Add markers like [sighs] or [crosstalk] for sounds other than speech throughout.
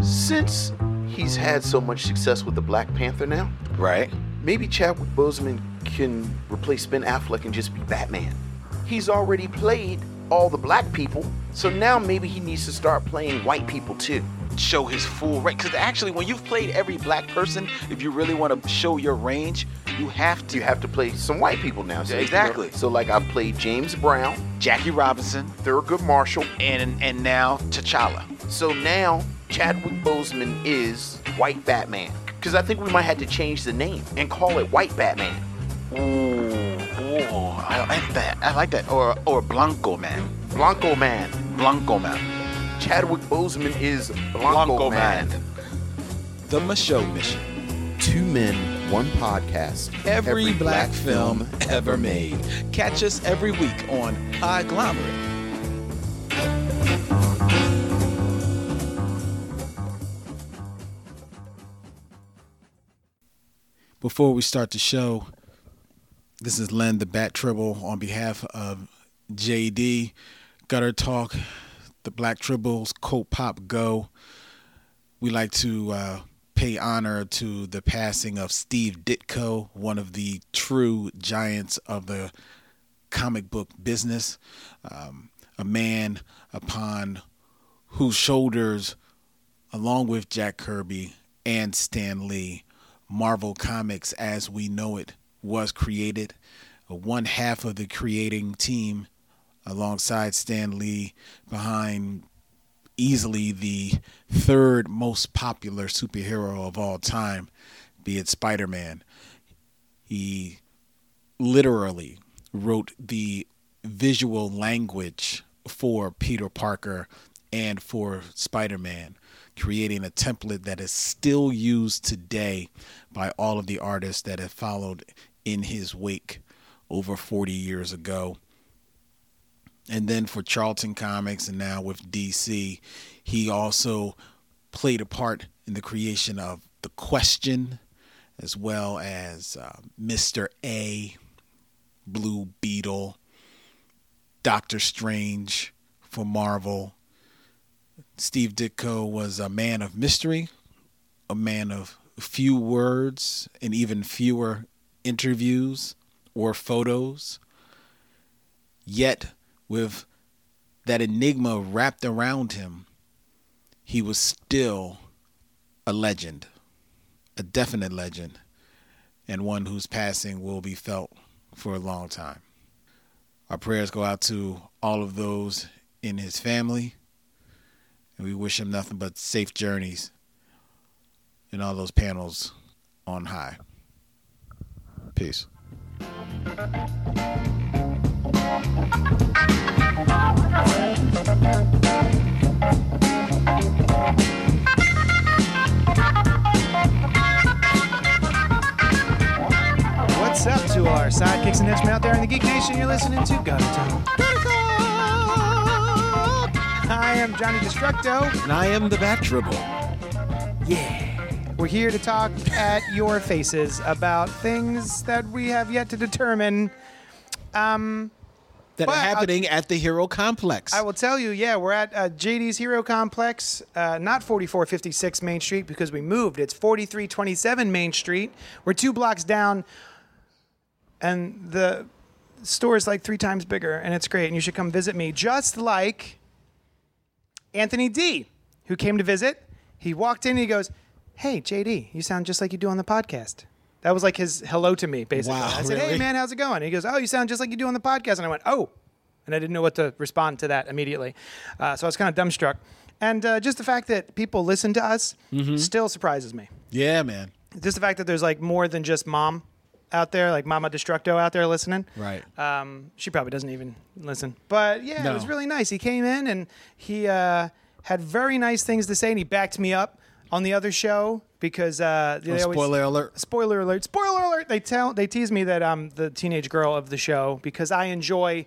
Since he's had so much success with the Black Panther now, Right. maybe Chadwick Boseman can replace Ben Affleck and just be Batman. He's already played all the black people, so now maybe he needs to start playing white people too. Show his full range. Because actually, when you've played every black person, if you really want to show your range, you have to. You have to play some white people now. So, exactly. So like I've played James Brown, Jackie Robinson Thurgood Marshall, and and now T'Challa. So now Chadwick Boseman is White Batman. Because I think we might have to change the name and call it White Batman. Ooh, ooh, I like that. I like that. Or or Blanco Man. Blanco Man. Blanco Man. Chadwick Boseman is Blanco, Man. The Michaud Mission. Two men, one podcast. Every, black, film ever made. Catch us every week on Podglomerate. Before we start the show, this is Len the Bat Tribble on behalf of JD, Gutter Talk, the Black Tribbles, Coat Pop Go. We like to uh, pay honor to the passing of Steve Ditko, one of the true giants of the comic book business, um, a man upon whose shoulders, along with Jack Kirby and Stan Lee, Marvel Comics as we know it was created. Uh, One half of the creating team, alongside Stan Lee, behind easily the third most popular superhero of all time, be it Spider Man. He literally wrote the visual language for Peter Parker and for Spider Man, creating a template that is still used today by all of the artists that have followed in his wake over 40 years ago. And then for Charlton Comics and now with DC, he also played a part in the creation of The Question, as well as uh, Mr. A, Blue Beetle, Doctor Strange for Marvel. Steve Ditko was a man of mystery, a man of few words, and even fewer interviews or photos. Yet, with that enigma wrapped around him, he was still a legend, a definite legend, and one whose passing will be felt for a long time. Our prayers go out to all of those in his family, and we wish him nothing but safe journeys in all those panels on high. Peace. What's up to our sidekicks and henchmen out there in the Geek Nation? You're listening to Gutter Talk. I am Johnny Destructo. And I am the Bat. Yeah. We're here to talk at your faces about things that we have yet to determine. Um, That But are I'll- happening at the Hero Complex. I will tell you, yeah, we're at uh, JD's Hero Complex, uh, not 4456 Main Street because we moved. It's 4327 Main Street. We're two blocks down, and the store is like three times bigger, and it's great. And you should come visit me, just like Anthony D, who came to visit. He walked in and he goes, Hey, JD, you sound just like you do on the podcast. That was like his hello to me, basically. Wow, I said, Hey, man, how's it going? he goes, Oh, you sound just like you do on the podcast. And I went, Oh. And I didn't know what to respond to that immediately. Uh, so I was kind of dumbstruck. And uh, just the fact that people listen to us Mm-hmm. still surprises me. yeah, man. Just the fact that there's like more than just mom out there, like Mama Destructo out there listening. Right. Um, she probably doesn't even listen. But yeah, No. it was really nice. He came in and he uh, had very nice things to say, and he backed me up on the other show because uh, they Oh, always- spoiler alert. spoiler alert! Spoiler alert! They tell they tease me that I'm the teenage girl of the show because I enjoy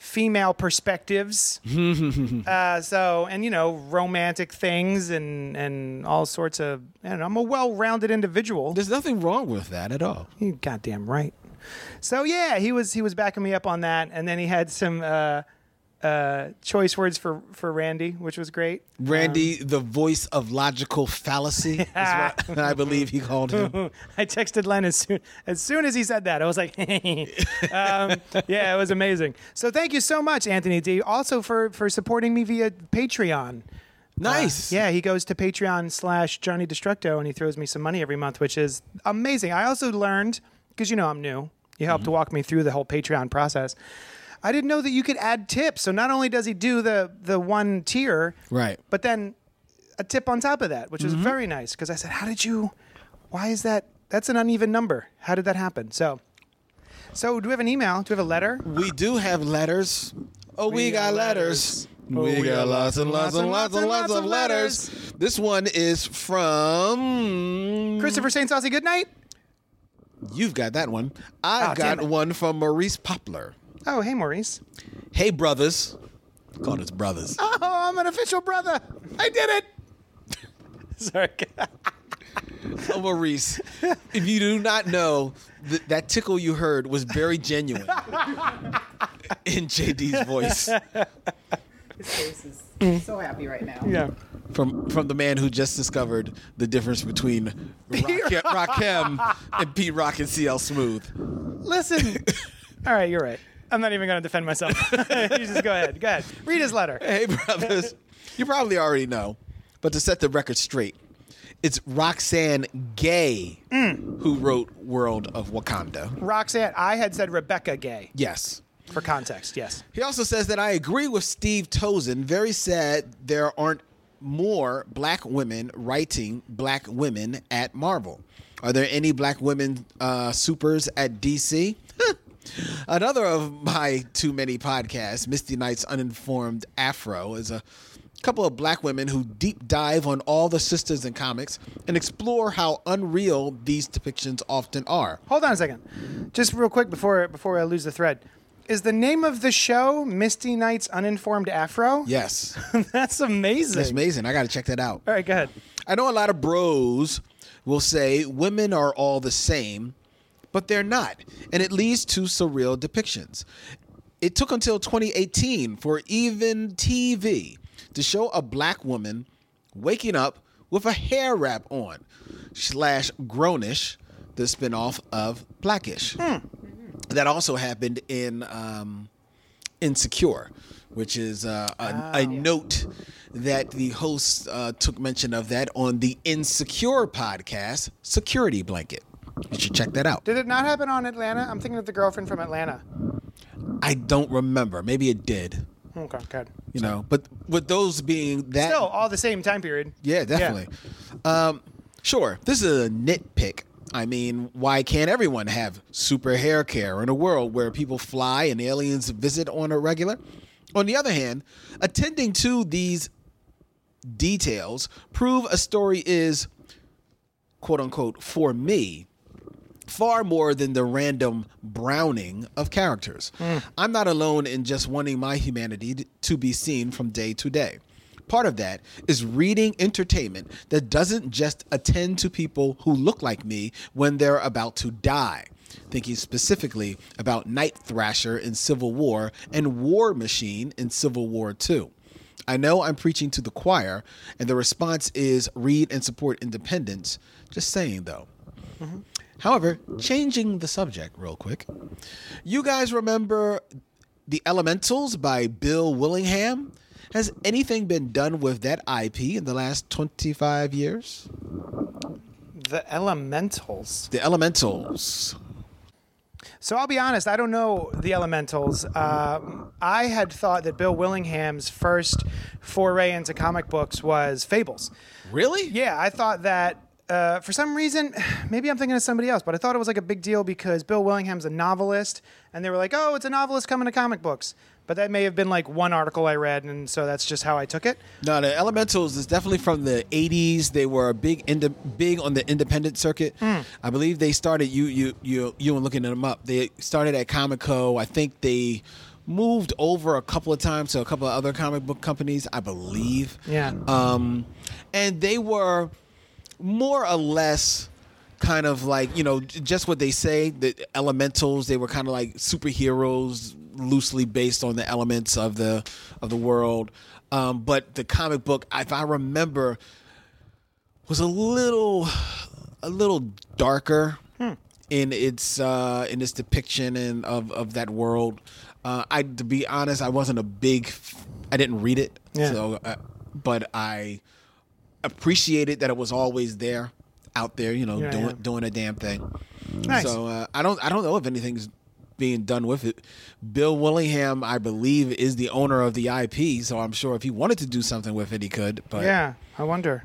female perspectives. [laughs] uh, so and you know romantic things and and all sorts of. And I'm a well-rounded individual. There's nothing wrong with that at all. You goddamn right. So yeah, he was he was backing me up on that, and then he had some uh, uh, choice words for for Randy, which was great. Randy, the voice of logical fallacy, is [laughs] what [laughs] I believe he called him. [laughs] I texted Len as soon as soon as he said that. I was like, um, "Yeah, it was amazing." So thank you so much, Anthony D. Also for for supporting me via Patreon. Nice. Uh, yeah, he goes to Patreon slash Johnny Destructo and he throws me some money every month, which is amazing. I also learned because you know I'm new. You helped to walk me through the whole Patreon process. I didn't know that you could add tips. So not only does he do the the one tier, Right. but then a tip on top of that, which was mm-hmm. very nice. Because I said, "How did you? Why is that? That's an uneven number. How did that happen?" So, so do we have an email? Do we have a letter? We do have letters. Oh, we, We got got letters. Oh, we we got got lots and lots and lots and lots of letters. This one is from Christopher St. Saucy, good night. You've got that one. I've Oh, ah, got one from Maurice Poplar. Oh, hey, Maurice. Hey, brothers. Called us brothers. Oh, I'm an official brother. I did it. [laughs] Sorry. Oh, Maurice, if you do not know, th- that tickle you heard was very genuine [laughs] in JD's voice His face is so happy right now. yeah. from from the man who just discovered the difference between [laughs] Rakim, Rakim and Pete Rock and CL Smooth. Listen. All right, you're right. I'm not even going to defend myself. [laughs] you just go ahead. Go ahead. Read his letter. Hey, brothers, you probably already know, but to set the record straight, it's Roxane Gay who wrote World of Wakanda. Roxane, I had said Rebecca Gay Yes. for context. Yes. He also says that I agree with Steve Tozen. Very sad there aren't more black women writing black women at Marvel. Are there any black women uh, supers at DC? Another of my too many podcasts, Misty Knight's Uninformed Afro, is a couple of black women who deep dive on all the sisters in comics and explore how unreal these depictions often are. Hold on a second. Just real quick before before I lose the thread. Is the name of the show Misty Knight's Uninformed Afro? Yes, [laughs] That's amazing. That's amazing. I got to check that out. All right, go ahead. I know a lot of bros will say women are all the same, but they're not. And it leads to surreal depictions. It took until 2018 for even TV to show a black woman waking up with a hair wrap on, slash grownish, the spinoff of Blackish. That also happened in um, Insecure, which is uh, a, a note that the host uh, took mention of that on the Insecure podcast, Security Blanket. You should check that out. Did it not happen on Atlanta? I'm thinking of the girlfriend from Atlanta. I don't remember. Maybe it did. Okay, good. You know, but with those being that, Still, all the same time period. yeah, definitely. Um, sure, this is a nitpick. I mean, why can't everyone have super hair care in a world where people fly and aliens visit on a regular? On the other hand, attending to these details prove a story is quote unquote for me far more than the random browning of characters. Hmm. I'm not alone in just wanting my humanity to be seen from day to day. Part of that is reading entertainment that doesn't just attend to people who look like me when they're about to die. Thinking specifically about Night Thrasher in Civil War and War Machine in Civil War II. I know I'm preaching to the choir, and the response is read and support independence. Just saying, though. Mm-hmm. However, changing the subject real quick, you guys remember The Elementals by Bill Willingham? Has anything been done with that IP in the last 25 years? The Elementals. The Elementals. So I'll be honest, I don't know the Elementals. Um, I had thought that Bill Willingham's first foray into comic books was Fables. Really? Yeah, I thought that uh, for some reason, [sighs] maybe I'm thinking of somebody else, but I thought it was like a big deal because Bill Willingham's a novelist, and they were like, "Oh, it's a novelist coming to comic books." But that may have been like one article I read, and so that's just how I took it. No, the Elementals is definitely from the '80s. They were a big, inde- big on the independent circuit. I believe they started. You, you, you, you, and looking them up. They started at Comico. I think they moved over a couple of times to a couple of other comic book companies. I believe. Yeah. Um, and they were more or less kind of like you know just what they say the elementals they were kind of like superheroes loosely based on the elements of the of the world. Um, but the comic book, if I remember, was a little a little darker in its uh, in its depiction and of of that world. Uh, I to be honest, I wasn't a big i didn't read it, Yeah. so uh, but I appreciated that it was always there, out there. You know, Yeah, doing yeah. doing a damn thing. Nice. So uh, I don't I don't know if anything's being done with it. Bill Willingham, I believe, is the owner of the IP, so I'm sure if he wanted to do something with it, he could. But yeah, I wonder.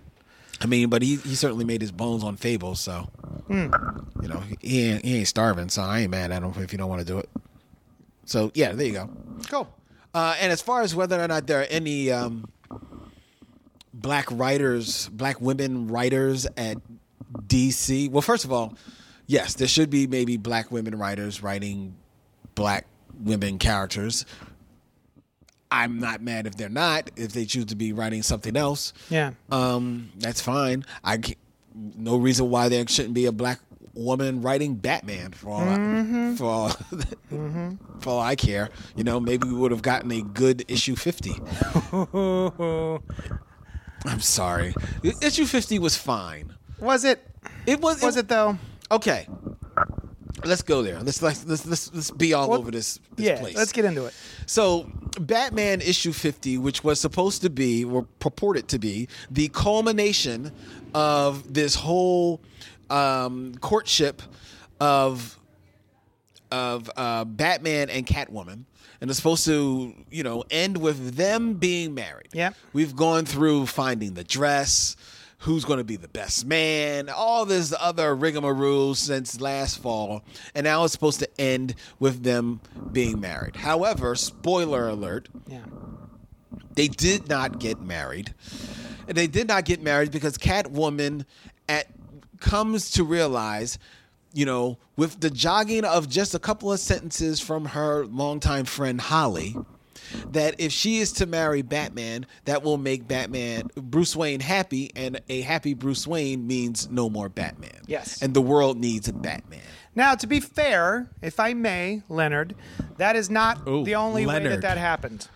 I mean, but he, he certainly made his bones on Fable, so Hmm. you know he ain't, he ain't starving. So I ain't mad at him if you don't want to do it. So yeah, there you go. Cool. Uh, and as far as whether or not there are any um, black writers, black women writers at DC, well, first of all, yes, there should be maybe black women writers writing black women characters. I'm not mad if they're not. If they choose to be writing something else, Yeah. um, that's fine. I no reason why there shouldn't be a black woman writing Batman for all I, for all, [laughs] for all I care. You know, maybe we would have gotten a good issue fifty. [laughs] I'm sorry, issue fifty was fine. Was it? It was. Was it though? okay? Let's go there. Let's let's let's let's, let's be all Well, over this, this Yeah. place. Let's get into it. So, Batman issue 50, which was supposed to be, or purported to be, the culmination of this whole um, courtship of of uh, Batman and Catwoman. And it's supposed to, you know, end with them being married. Yep. We've gone through finding the dress, who's going to be the best man, all this other rigmarole since last fall. And now it's supposed to end with them being married. However, spoiler alert, Yeah. they did not get married. And they did not get married because Catwoman at comes to realize, you know, with the jogging of just a couple of sentences from her longtime friend Holly, that if she is to marry Batman, that will make Batman Bruce Wayne happy, and a happy Bruce Wayne means no more Batman. Yes. And the world needs a Batman. Now, to be fair, if I may, Leonard, that is not Oh, the only way that that happened.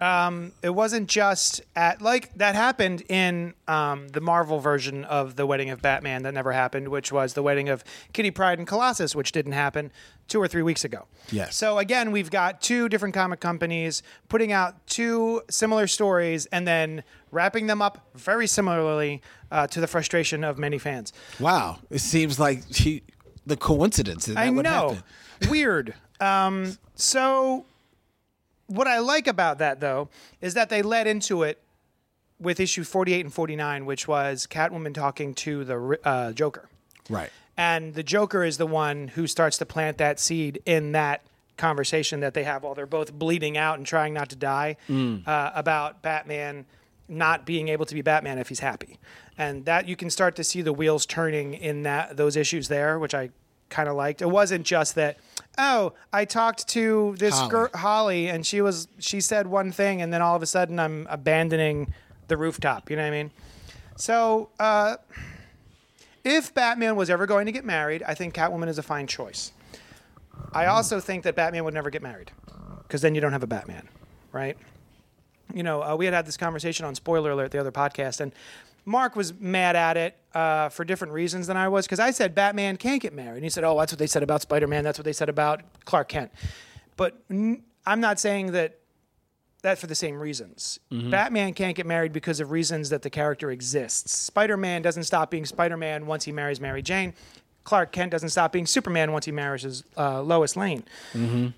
Um, it wasn't just at like that happened in um, the Marvel version of the wedding of Batman that never happened, which was the wedding of Kitty Pryde and Colossus, which didn't happen two or three weeks ago. Yes. So again, we've got two different comic companies putting out two similar stories and then wrapping them up very similarly uh, to the frustration of many fans. Wow. It seems like she, the coincidence. That I would know. happen. Weird. Um, so, what I like about that, though, is that they led into it with issue 48 and 49, which was Catwoman talking to the uh, Joker. Right. And the Joker is the one who starts to plant that seed in that conversation that they have while they're both bleeding out and trying not to die uh, about Batman not being able to be Batman if he's happy. And that you can start to see the wheels turning in that those issues there, which I kind of liked. It wasn't just that, oh, I talked to this Holly. girl Holly and she was she said one thing and then all of a sudden I'm abandoning the rooftop. You know what I mean? So uh, if Batman was ever going to get married, I think Catwoman is a fine choice. I also think that Batman would never get married because then you don't have a Batman, right? You know, uh, we had had this conversation on Spoiler Alert, the other podcast, and Mark was mad at it uh, for different reasons than I was because I said Batman can't get married. And he said, oh, that's what they said about Spider Man. That's what they said about Clark Kent. But n- I'm not saying that that for the same reasons. Batman can't get married because of reasons that the character exists. Spider Man doesn't stop being Spider Man once he marries Mary Jane. Clark Kent doesn't stop being Superman once he marries uh, Lois Lane.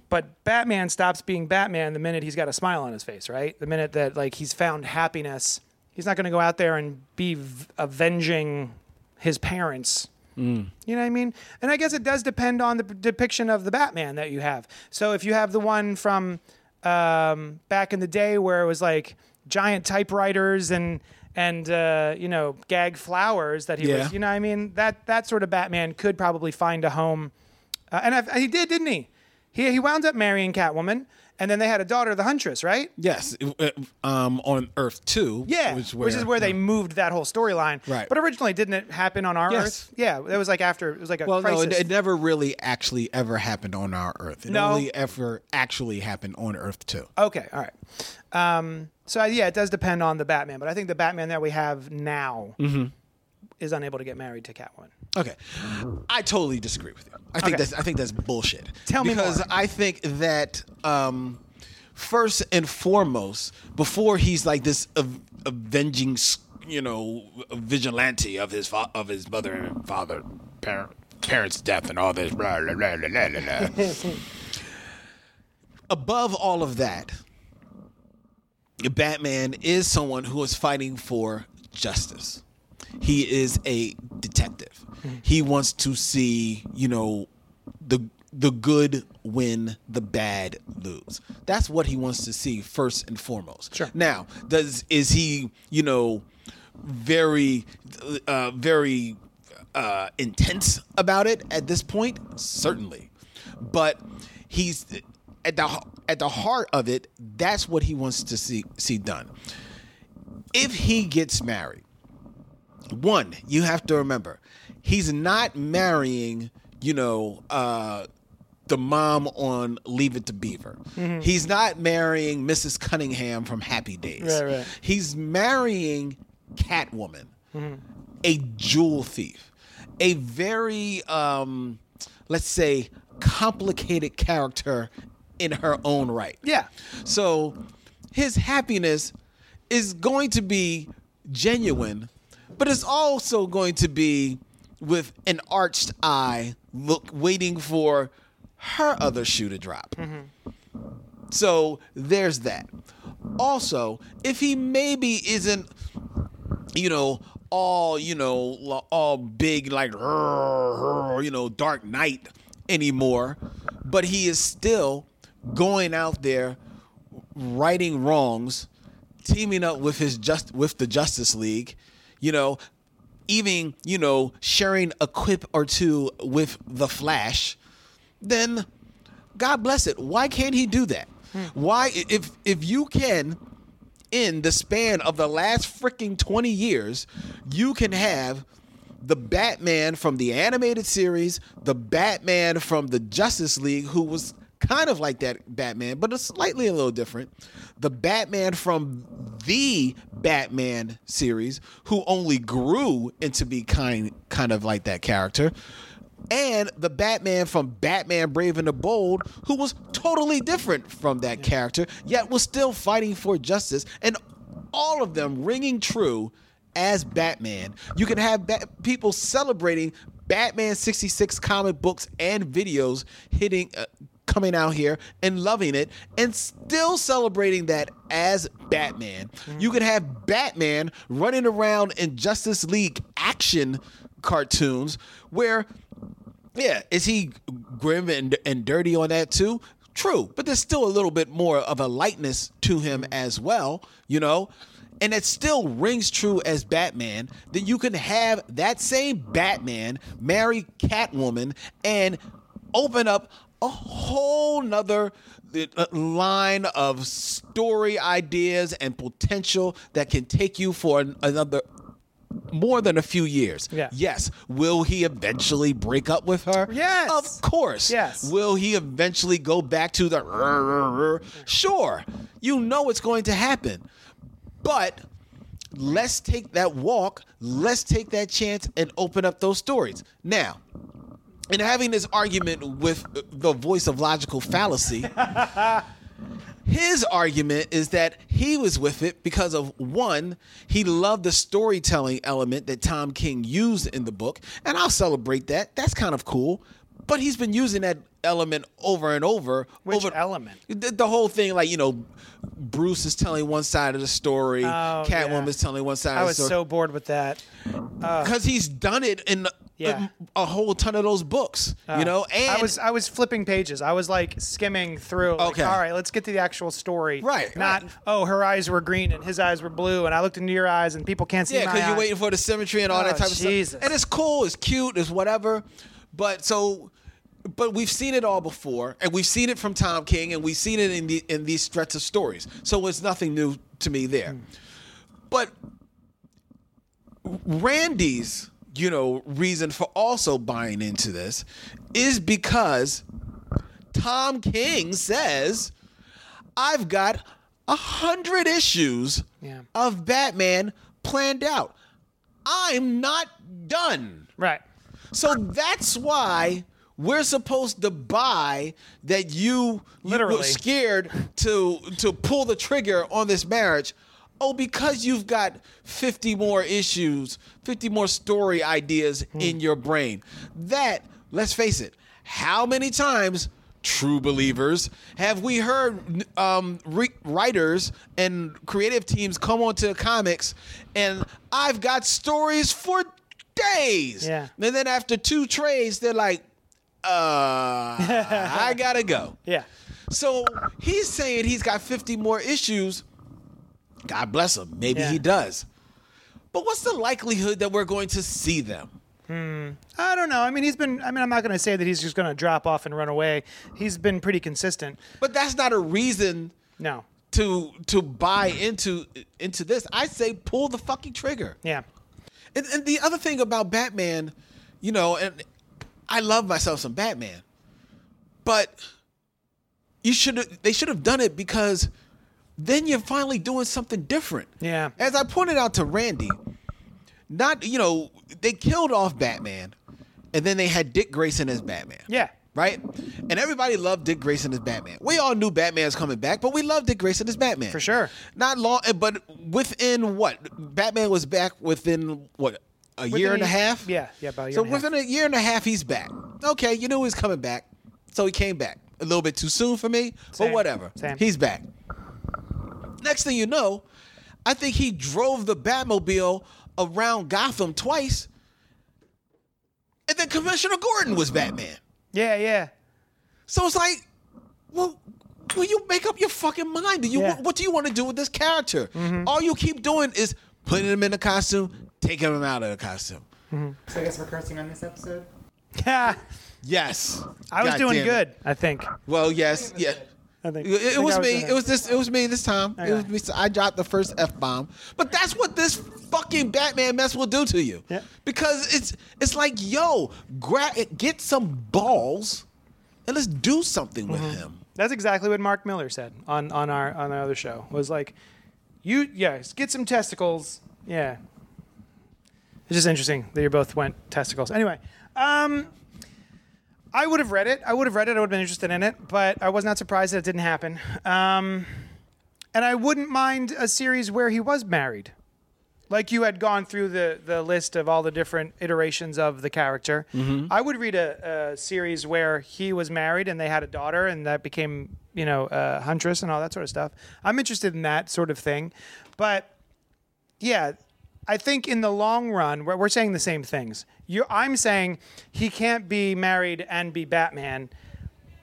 But Batman stops being Batman the minute he's got a smile on his face, right? The minute that like he's found happiness, he's not going to go out there and be v- avenging his parents. You know what I mean? And I guess it does depend on the p- depiction of the Batman that you have. So if you have the one from um, back in the day where it was like giant typewriters and and uh, you know gag flowers that he Yeah. was, you know, what I mean that that sort of Batman could probably find a home, uh, and i he did, didn't he? He he wound up marrying Catwoman, And then they had a daughter, the Huntress, right? Yes, uh, um, on Earth Two. Yeah, which, is where they moved that whole storyline. Right. But originally, didn't it happen on our Yes. Earth? Yeah, it was like after it was like a Well, no, it, it never really actually ever happened on our Earth. It No. only ever actually happened on Earth Two. Okay, all right. Um, so yeah, it does depend on the Batman, but I think the Batman that we have now Mm-hmm. Is unable to get married to Catwoman. Okay, I totally disagree with you. I think Okay. that's I think that's bullshit. Tell me because more. I think that um, first and foremost, before he's like this av- avenging, s- you know, vigilante of his fa- of his mother and father parent parents' death and all this. Blah, blah, blah, blah, blah, blah, blah. [laughs] Above all of that, Batman is someone who is fighting for justice. He is a detective. He wants to see, you know, the the good win, the bad lose. That's what he wants to see first and foremost. Sure. Now, does is he, you know, very uh very uh intense about it at this point? Certainly. But he's at the at the heart of it, that's what he wants to see see done. If he gets married, one, you have to remember, he's not marrying, you know, uh the mom on Leave It to Beaver. He's not marrying Mrs. Cunningham from Happy Days. Right, right. He's marrying Catwoman, a jewel thief, a very, um, let's say, complicated character in her own right. Yeah. So his happiness is going to be genuine, but it's also going to be with an arched eye, look waiting for her other shoe to drop. Mm-hmm. So there's that. Also, if he maybe isn't, you know, all you know, all big like, you know, Dark Knight anymore, but he is still going out there righting wrongs, teaming up with his just with the Justice League, you know, even you know sharing a quip or two with the Flash, then God bless it. Why can't he do that? Hmm. Why if if you can in the span of the last freaking 20 years, you can have the Batman from the animated series, the Batman from the Justice League, who was kind of like that Batman, but it's slightly a little different. The Batman from the Batman series, who only grew into be kind kind of like that character. And the Batman from Batman Brave and the Bold, who was totally different from that character, yet was still fighting for justice, and all of them ringing true as Batman. You can have ba- people celebrating Batman 66 comic books and videos hitting uh, coming out here and loving it and still celebrating that as Batman. Mm-hmm. You could have Batman running around in Justice League action cartoons where yeah, is he grim and, and dirty on that too? True, but there's still a little bit more of a lightness to him as well, you know? And it still rings true as Batman that you can have that same Batman marry Catwoman and open up a whole nother uh, line of story ideas and potential that can take you for an- another more than a few years. Yeah. Yes. Will he eventually break up with her? Yes. Of course. Yes. Will he eventually go back to the Sure. You know it's going to happen. But let's take that walk, let's take that chance and open up those stories. Now, in having this argument with the voice of logical fallacy, his argument is that he was with it because of one, he loved the storytelling element that Tom King used in the book, and I'll celebrate that. That's kind of cool. But he's been using that element over and over. Which over, element? The, the whole thing, like you know, Bruce is telling one side of the story, Oh, Catwoman yeah. is telling one side I of the story. I was so bored with that. Uh, because he's done it in Yeah. a, a whole ton of those books, you oh. know. And I was I was flipping pages. I was like skimming through. like, Okay. all right, let's get to the actual story. Right, Not right. oh her eyes were green and his eyes were blue and I looked into your eyes and people can't see Yeah, because you're eyes. waiting for the symmetry and all that Oh, type of Jesus. stuff. And it's cool, it's cute, it's whatever. But so but we've seen it all before, and we've seen it from Tom King, and we've seen it in the in these threats of stories. So it's nothing new to me there. Hmm. But Randy's, you know, reason for also buying into this is because Tom King says, I've got a hundred issues Yeah. of Batman planned out. I'm not done. Right. So that's why we're supposed to buy that you, were scared to to pull the trigger on this marriage. Oh, because you've got 50 more issues, 50 more story ideas in your brain. That, let's face it, how many times, true believers, have we heard um, re- writers and creative teams come onto comics and I've got stories for days. Yeah. And then after two trades, they're like, uh, I gotta go. [laughs] Yeah. So he's saying he's got 50 more issues. God bless him. Maybe Yeah. he does. But what's the likelihood that we're going to see them? Hmm. I don't know. I mean, he's been. I mean, I'm not going to say that he's just going to drop off and run away. He's been pretty consistent. But that's not a reason No. to to buy into into this. I say pull the fucking trigger. Yeah. And, and the other thing about Batman, you know, and I love myself some Batman, but you should they should have done it because then you're finally doing something different. Yeah. As I pointed out to Randy, not you know they killed off Batman, and then they had Dick Grayson as Batman. Yeah. Right? And everybody loved Dick Grayson as Batman. We all knew Batman's coming back, but we loved Dick Grayson as Batman. For sure. Not long, eh, but within what? Batman was back within what? A year and a half? yeah, yeah, about a year So and a half. within a year and a half, he's back. Okay, you knew he was coming back. So he came back. A little bit too soon for me, Same. but whatever. Same. He's back. Next thing you know, I think he drove the Batmobile around Gotham twice. And then Commissioner Gordon was Batman. Yeah. Yeah. So it's like, well, will you make up your fucking mind? Do you Yeah. what do you want to do with this character? Mm-hmm. All you keep doing is putting him in a costume, taking him out of the costume. Mm-hmm. So I guess we're cursing on this episode. Yeah. Yes, I was God doing good. I think. Well, yes, yeah. I think. It, I think was I me. It was this. It was me this time. It was me. I dropped the first f bomb. But that's what this fucking Batman mess will do to you. Yeah. Because it's it's like yo, grab get some balls, and let's do something with Mm-hmm. him. That's exactly what Mark Miller said on on our on our other show. Was like, you yes, get some testicles. Yeah. It's just interesting that you both went testicles. Anyway, um, I would have read it. I would have read it. I would have been interested in it, but I was not surprised that it didn't happen. Um, and I wouldn't mind a series where he was married. Like you had gone through the, the list of all the different iterations of the character. Mm-hmm. I would read a, a series where he was married and they had a daughter and that became, you know, a huntress and all that sort of stuff. I'm interested in that sort of thing. But yeah, I think in the long run, we're, we're saying the same things. you I'm saying he can't be married and be Batman,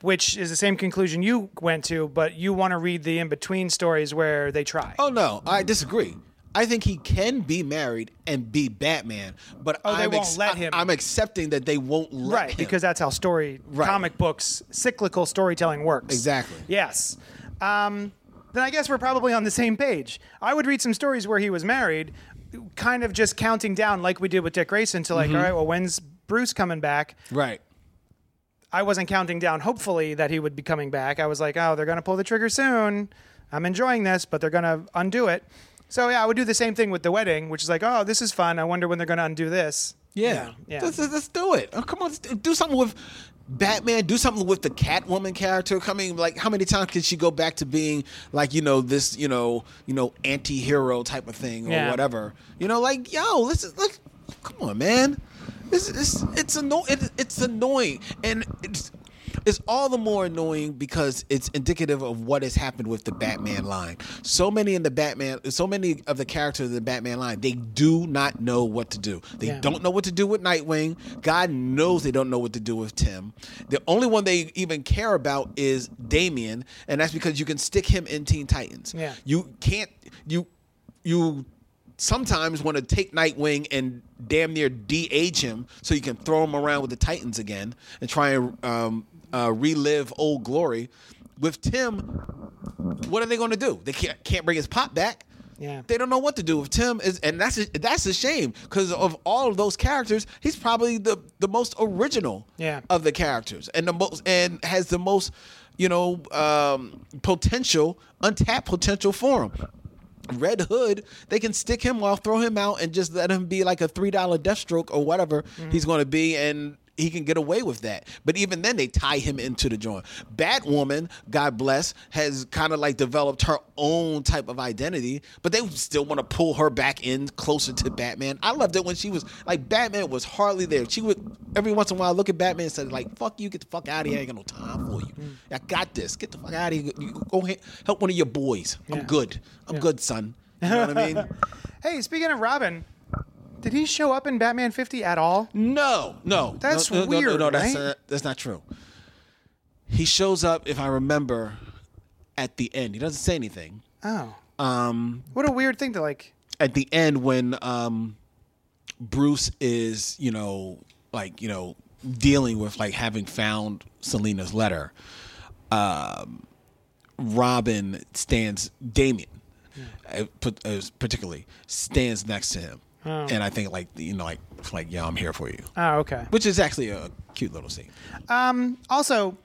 which is the same conclusion you went to, but you want to read the in between stories where they try. Oh no, I disagree. I think he can be married and be Batman, but Oh, they I'm won't let him. I, am accepting that they won't let right, him. because that's how story, Right. comic books, cyclical storytelling works. Exactly. Yes. Um, then I guess we're probably on the same page. I would read some stories where he was married, kind of just counting down like we did with Dick Grayson to Mm-hmm. like, all right, well, when's Bruce coming back? right. I wasn't counting down, hopefully, that he would be coming back. I was like, oh, they're going to pull the trigger soon. I'm enjoying this, but they're going to undo it. So, yeah, I would do the same thing with the wedding, which is like, oh, this is fun. I wonder when they're going to undo this. Yeah. Yeah. Let's, let's do it. Oh, come on, let's do something with Batman. Do something with the Catwoman character. Coming like, how many times can she go back to being like, you know, this, you know, you know, anti-hero type of thing or Yeah. whatever? You know, like, yo, listen, look, come on, man. It's it's it's anno- it, it's annoying, and it's it's all the more annoying because it's indicative of what has happened with the Batman line. So many in the Batman, so many of the characters in the Batman line, they do not know what to do. They Yeah. don't know what to do with Nightwing. God knows they don't know what to do with Tim. The only one they even care about is Damian, and that's because you can stick him in Teen Titans. Yeah. You can't you you sometimes want to take Nightwing and damn near de-age him so you can throw him around with the Titans again and try and um, uh, relive old glory. With Tim, what are they going to do? They can't can't bring his pop back. Yeah. They don't know what to do with Tim, is, and that's a, that's a shame because of all of those characters, he's probably the the most original Yeah. of the characters, and the most and has the most you know um, potential, untapped potential for him. Red Hood, they can stick him off, throw him out, and just let him be like a three dollar Deathstroke or whatever he's going to be, and he can get away with that. But even then, they tie him into the joint. Batwoman, God bless, has kind of like developed her own type of identity, but they still want to pull her back in closer to Batman. I loved it when she was like Batman was hardly there. She would every once in a while look at Batman and say like, "Fuck you, get the fuck out of here. I ain't got no time for you. I got this. Get the fuck out of here. You go ahead, help one of your boys. I'm Yeah. good. I'm good, son." You know what I mean? [laughs] Hey, speaking of Robin, did he show up in Batman 50 at all? No, no, That's no, no, no, weird, No, that's not, that's not true. He shows up, if I remember, at the end. He doesn't say anything. Oh, Um, what a weird thing to like. at the end when um, Bruce is, you know, like you know, dealing with like having found Selina's letter. Um, Robin stands. Damian, uh, put- uh, particularly, stands next to him, and I think like you know, like like yeah, I'm here for you, Oh, okay. which is actually a cute little scene. Um, Also,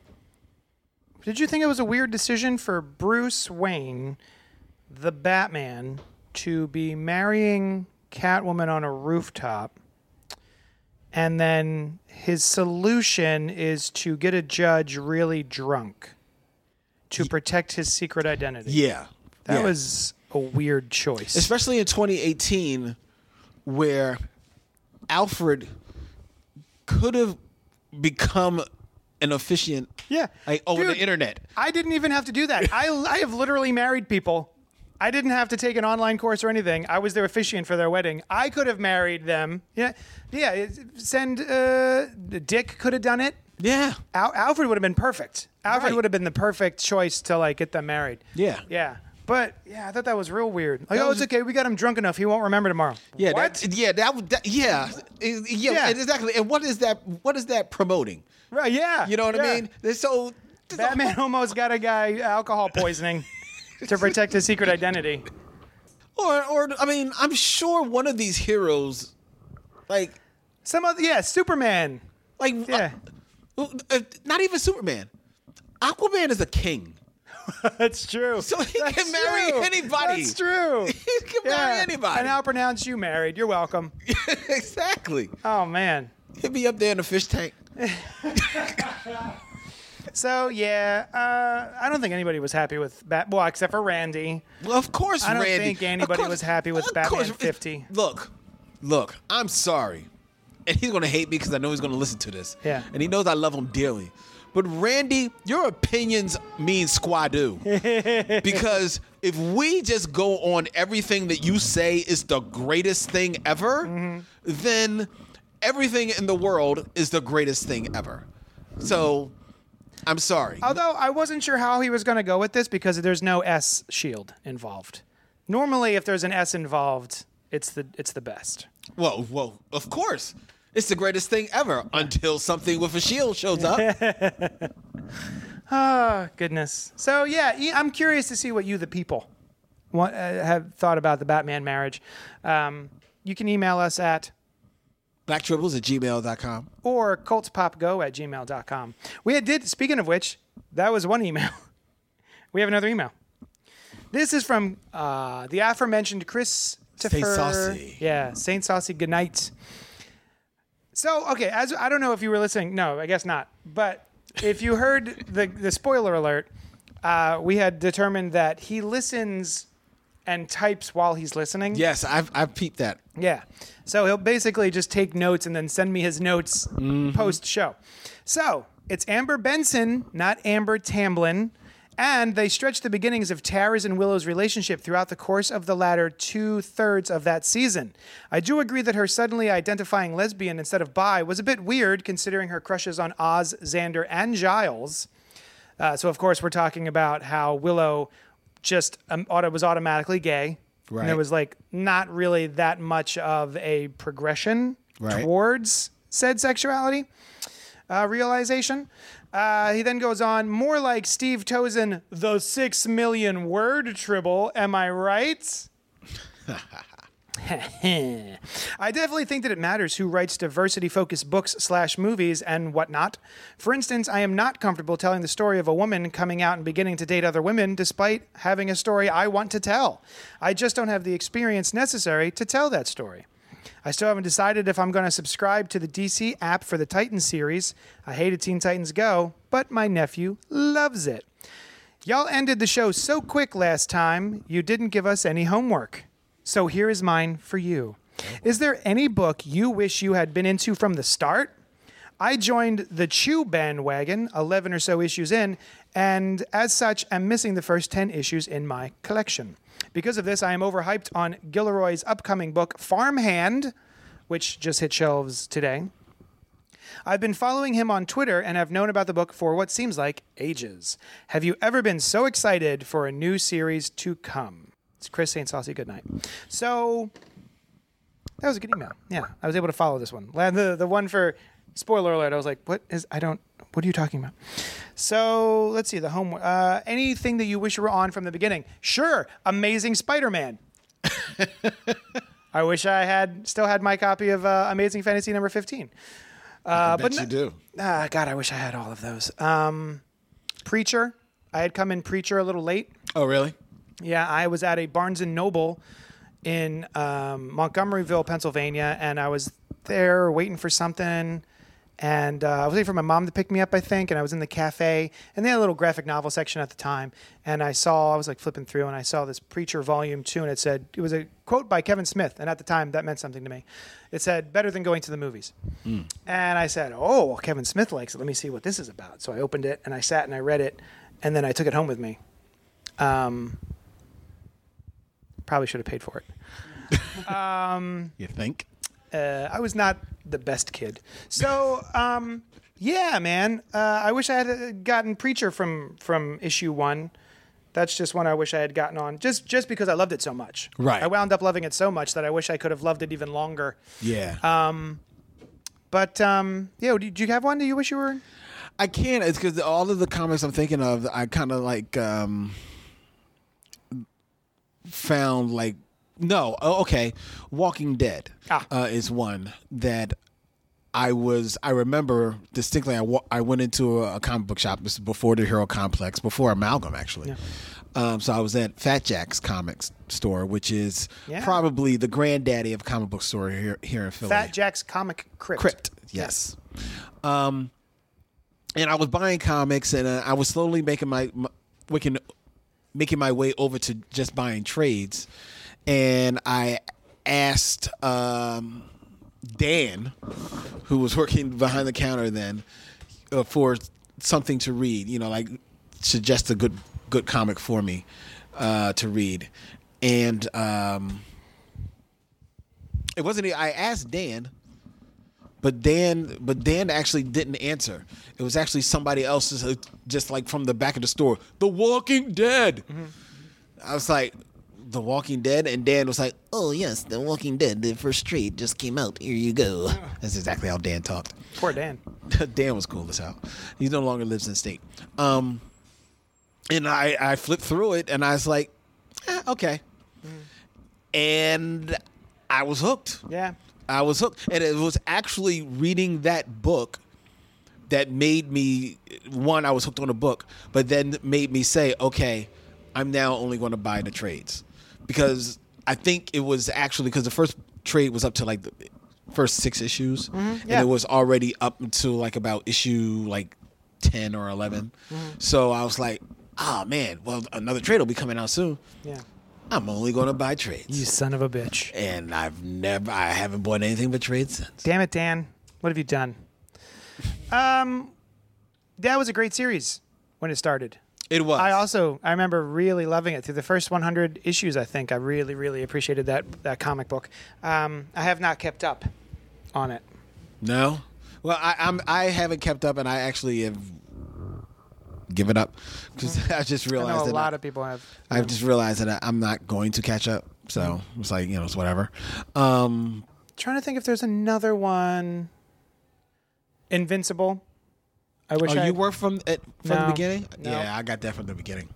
did you think it was a weird decision for Bruce Wayne, the Batman, to be marrying Catwoman on a rooftop? And then his solution is to get a judge really drunk to protect his secret identity. Yeah, That yeah. was a weird choice. especially in 2018 where alfred could have become an officiant yeah. like over Dude, the internet I didn't even have to do that. I, I have literally married people. I didn't have to take an online course or anything. I was their officiant for their wedding. I could have married them. Yeah, yeah. Send uh, Dick could have done it. yeah Al- Alfred would have been perfect. Alfred Right. would have been the perfect choice to like get them married. Yeah. yeah. But yeah, I thought that was real weird. Like, That oh, was- it's okay. We got him drunk enough. He won't remember tomorrow. yeah What? that, yeah that, would- that yeah yeah, Yeah. exactly and what is that what is that promoting right? Yeah. you know what yeah. i mean There's so there's a Batman [laughs] almost got a guy alcohol poisoning [laughs] to protect his secret identity. or or i mean i'm sure one of these heroes like Some other, yeah, Superman. like Yeah. uh, uh, not even superman aquaman is a king [laughs] That's true. So he That's can marry true. anybody. That's true. [laughs] he can marry anybody And I'll pronounce you married. You're welcome. [laughs] exactly Oh man. He'll be up there in the fish tank. So yeah, uh, I don't think anybody was happy with Bat. Well, except for Randy. Well, of course, Randy. I don't Randy. think anybody course- was happy with Batman course. 50. Look, look, I'm sorry. And he's going to hate me because I know he's going to listen to this. Yeah. And he knows I love him dearly. But Randy, your opinions mean squadoo. [laughs] because if we just go on everything that you say is the greatest thing ever, Mm-hmm. then everything in the world is the greatest thing ever. So, I'm sorry. Although I wasn't sure how he was going to go with this because there's no S shield involved. Normally, if there's an S involved, it's the it's the best. Whoa, whoa! of course. It's the greatest thing ever until something with a shield shows up. Oh, [laughs] goodness. So yeah, I'm curious to see what you, the people, want, uh, have thought about the Batman marriage. Um, you can email us at Blacktribbles at gmail.com. or cultspopgo at gmail.com. We did, speaking of which, that was one email. [laughs] we have another email. This is from uh, the aforementioned Chris Saint Saucy. Yeah, Saint Saucy. Good night. So, okay, as I don't know if you were listening. No, I guess not. But if you heard the the spoiler alert, uh, we had determined that he listens and types while he's listening. Yes, I've, I've peeped that. Yeah. So he'll basically just take notes and then send me his notes post show. So it's Amber Benson, not Amber Tamblyn. And they stretch the beginnings of Tara's and Willow's relationship throughout the course of the latter two thirds of that season. I do agree that her suddenly identifying lesbian instead of bi was a bit weird considering her crushes on Oz, Xander, and Giles. Uh, so, of course, we're talking about how Willow just um, auto, was automatically gay And Right. there was like not really that much of a progression Right. towards said sexuality uh, realization. Uh, he then goes on, more like Steve Tozen, the six million word tribble. Am I right? [laughs] I definitely think that it matters who writes diversity focused books slash movies and whatnot. For instance, I am not comfortable telling the story of a woman coming out and beginning to date other women despite having a story I want to tell. I just don't have the experience necessary to tell that story. I still haven't decided if I'm going to subscribe to the DC app for the Titans series. I hated Teen Titans Go, but my nephew loves it. Y'all ended the show so quick last time, you didn't give us any homework. So here is mine for you. Is there any book you wish you had been into from the start? I joined the Chew bandwagon 11 or so issues in, and as such, I'm missing the first 10 issues in my collection. Because of this, I am overhyped on Guillory's upcoming book, Farmhand, which just hit shelves today. I've been following him on Twitter and have known about the book for what seems like ages. Have you ever been so excited for a new series to come? It's Chris St. Saucy. Good night. So that was a good email. Yeah, I was able to follow this one. The the one for spoiler alert. I was like, what is? I don't. What are you talking about? So let's see the home. Uh, anything that you wish you were on from the beginning? Sure, Amazing Spider-Man. [laughs] I wish I had still had my copy of uh, Amazing Fantasy number fifteen. Uh, bet but you no- do. Ah, God, I wish I had all of those. Um, Preacher. I had come in Preacher a little late. Oh, really? Yeah, I was at a Barnes and Noble in um, Montgomeryville, Pennsylvania, and I was there waiting for something. And uh, I was waiting for my mom to pick me up, I think. And I was in the cafe, and they had a little graphic novel section at the time. And I saw, I was like flipping through, and I saw this Preacher Volume Two, and it said it was a quote by Kevin Smith, and at the time that meant something to me. It said, "Better than going to the movies." And I said, "Oh, well, Kevin Smith likes it. Let me see what this is about." So I opened it, and I sat and I read it, and then I took it home with me. Um, probably should have paid for it. [laughs] You think? Uh, I was not the best kid. So, um, yeah, man. Uh, I wish I had uh, gotten Preacher from from issue one. That's just one I wish I had gotten on, just just because I loved it so much. Right. I wound up loving it so much that I wish I could have loved it even longer. Yeah. Um, But um, yeah, did you have one that you wish you were? in? I can't. It's because all of the comics I'm thinking of, I kind of like um, found like no. Oh, okay, Walking Dead Ah. uh, is one that I was. I remember distinctly. I, wa- I went into a, a comic book shop. This is before the Hero Complex, before Amalgam, actually. Um, so I was at Fat Jack's Comics store, which is Yeah. probably the granddaddy of comic book store here here in Philly. Fat Jack's Comic Crypt. Crypt, yes. Um, and I was buying comics, and uh, I was slowly making my, my making, making my way over to just buying trades, and I asked um, Dan, who was working behind the counter then, uh, for something to read. You know, like suggest a good good comic for me uh, to read, and um, it wasn't. I asked Dan but Dan, but Dan actually didn't answer. It was actually somebody else's, uh, just like from the back of the store. The Walking Dead. I was like, The Walking Dead, and Dan was like, Oh yes, The Walking Dead. The first trade just came out. Here you go. That's exactly how Dan talked. Poor Dan. [laughs] Dan was cool as hell. He no longer lives in state. Um, and I I flipped through it, and I was like, eh, okay, and I was hooked. Yeah. I was hooked, and it was actually reading that book that made me one. I was hooked on a book, but then made me say, "Okay, I'm now only going to buy the trades," because I think it was actually because the first trade was up to like the first six issues, mm-hmm. and yeah. it was already up until like about issue like ten or 11 mm-hmm. So I was like, "Oh man, well another trade will be coming out soon. Yeah. I'm only going to buy trades." You son of a bitch. and I've never, I haven't bought anything but trades since. Damn it, Dan. What have you done? Um, that was a great series when it started. It was. I also I remember really loving it through the first 100 issues. I think I really really appreciated that that comic book. Um, I have not kept up on it. no. Well, I, I'm. I haven't kept up, and I actually have given up [laughs] because I just I know realized a that lot I, of people have. I've just realized that I, I'm not going to catch up So it's like you know it's whatever. Um, Trying to think if there's another one. Invincible. I wish oh, I you were from it from No, the beginning? no. Yeah, I got that from the beginning.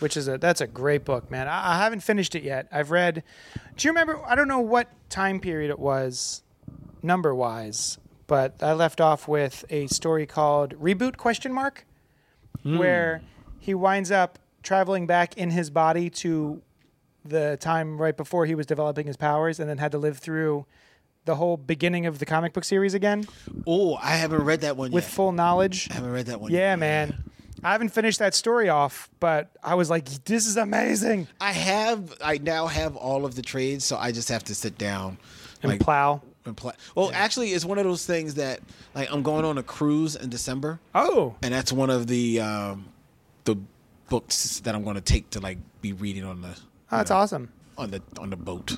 which is a that's a great book, man. I, I haven't finished it yet. I've read. Do you remember? I don't know what time period it was, number wise, but I left off with a story called "Reboot?" Question mark, hmm. where he winds up traveling back in his body to the time right before he was developing his powers, and then had to live through the whole beginning of the comic book series again Oh, I haven't read that one with yet. full knowledge. I haven't read that one. Yeah, yet. man. I haven't finished that story off, but I was like, this is amazing. I have. I now have all of the trades, so I just have to sit down And like, plow. and play. Well, actually, it's one of those things that like I'm going on a cruise in December, Oh, and that's one of the um, the books that I'm going to take to like be reading on the oh that's awesome. on the on the boat.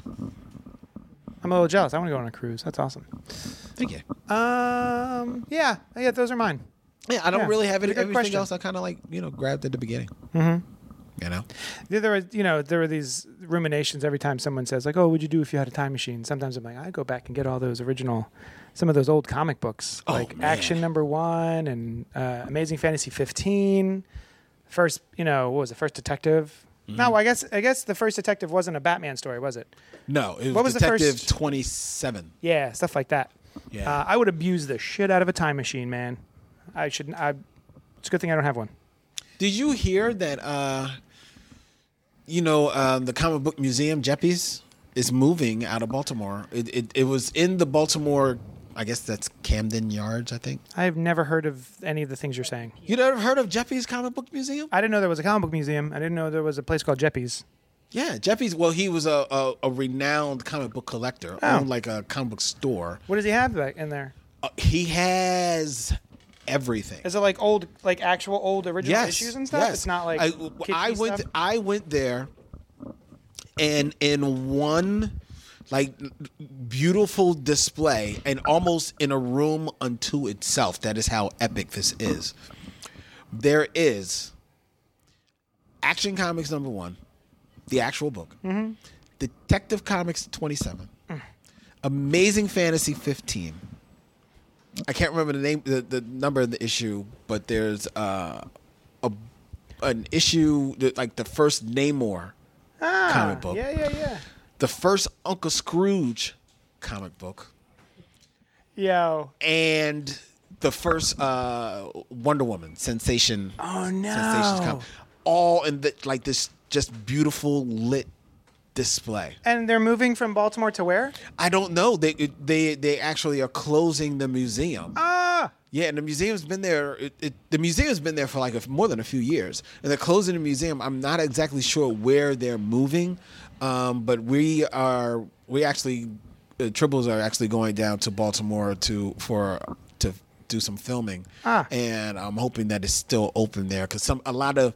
I'm a little jealous. I want to go on a cruise. That's awesome. Thank you. Um, yeah, yeah, those are mine. Yeah, I don't Yeah, really have it. it's a good Everything question. else, I kind of like you know grabbed at the beginning. Mm-hmm. You know. There were, you know, there were these ruminations every time someone says, like, "Oh, what'd you do if you had a time machine?" Sometimes I'm like, I go back and get all those original, some of those old comic books, Oh, like man. Action Number One and uh, Amazing Fantasy 15. First, you know, what was it? First Detective. Mm-hmm. No, I guess I guess the first Detective wasn't a Batman story, was it? No, it was, What was the Detective first- Twenty Seven. Yeah, stuff like that. Yeah. Uh, I would abuse the shit out of a time machine, man. I should. I. It's a good thing I don't have one. Did you hear that? uh You know, um, the comic book museum, Geppi's, is moving out of Baltimore. It, it it was in the Baltimore. I guess that's Camden Yards. I think. I've never heard of any of the things you're saying. You'd never heard of Geppi's Comic Book Museum? I didn't know there was a comic book museum. I didn't know there was a place called Geppi's. Yeah, Geppi's. Well, he was a a, a renowned comic book collector. Oh. Owned like a comic book store. What does he have back in there? Uh, he has everything. Is it like old, like actual old original yes, issues and stuff? Yes. It's not like I, I went. stuff? I went there, and in one like beautiful display, and almost in a room unto itself. That is how epic this is. There is Action Comics number one, the actual book. Mm-hmm. Detective Comics twenty seven. Mm. Amazing Fantasy fifteen. I can't remember the name, the, the number of the issue, but there's uh, a an issue that, like the first Namor Ah, comic book. Yeah, yeah, yeah. The first Uncle Scrooge comic book, Yo. and the first uh, Wonder Woman sensation. Oh no. Sensations comic, all in the, like this just beautiful lit display. And they're moving from Baltimore to where? I don't know. They they they actually are closing the museum. Ah. Yeah, and the museum's been there. It, it, the museum's been there for like a, more than a few years, and they're closing the museum. I'm not exactly sure where they're moving, um, but we are. We actually, uh, Tribbles are actually going down to Baltimore to for to do some filming, Ah. and I'm hoping that it's still open there because some a lot of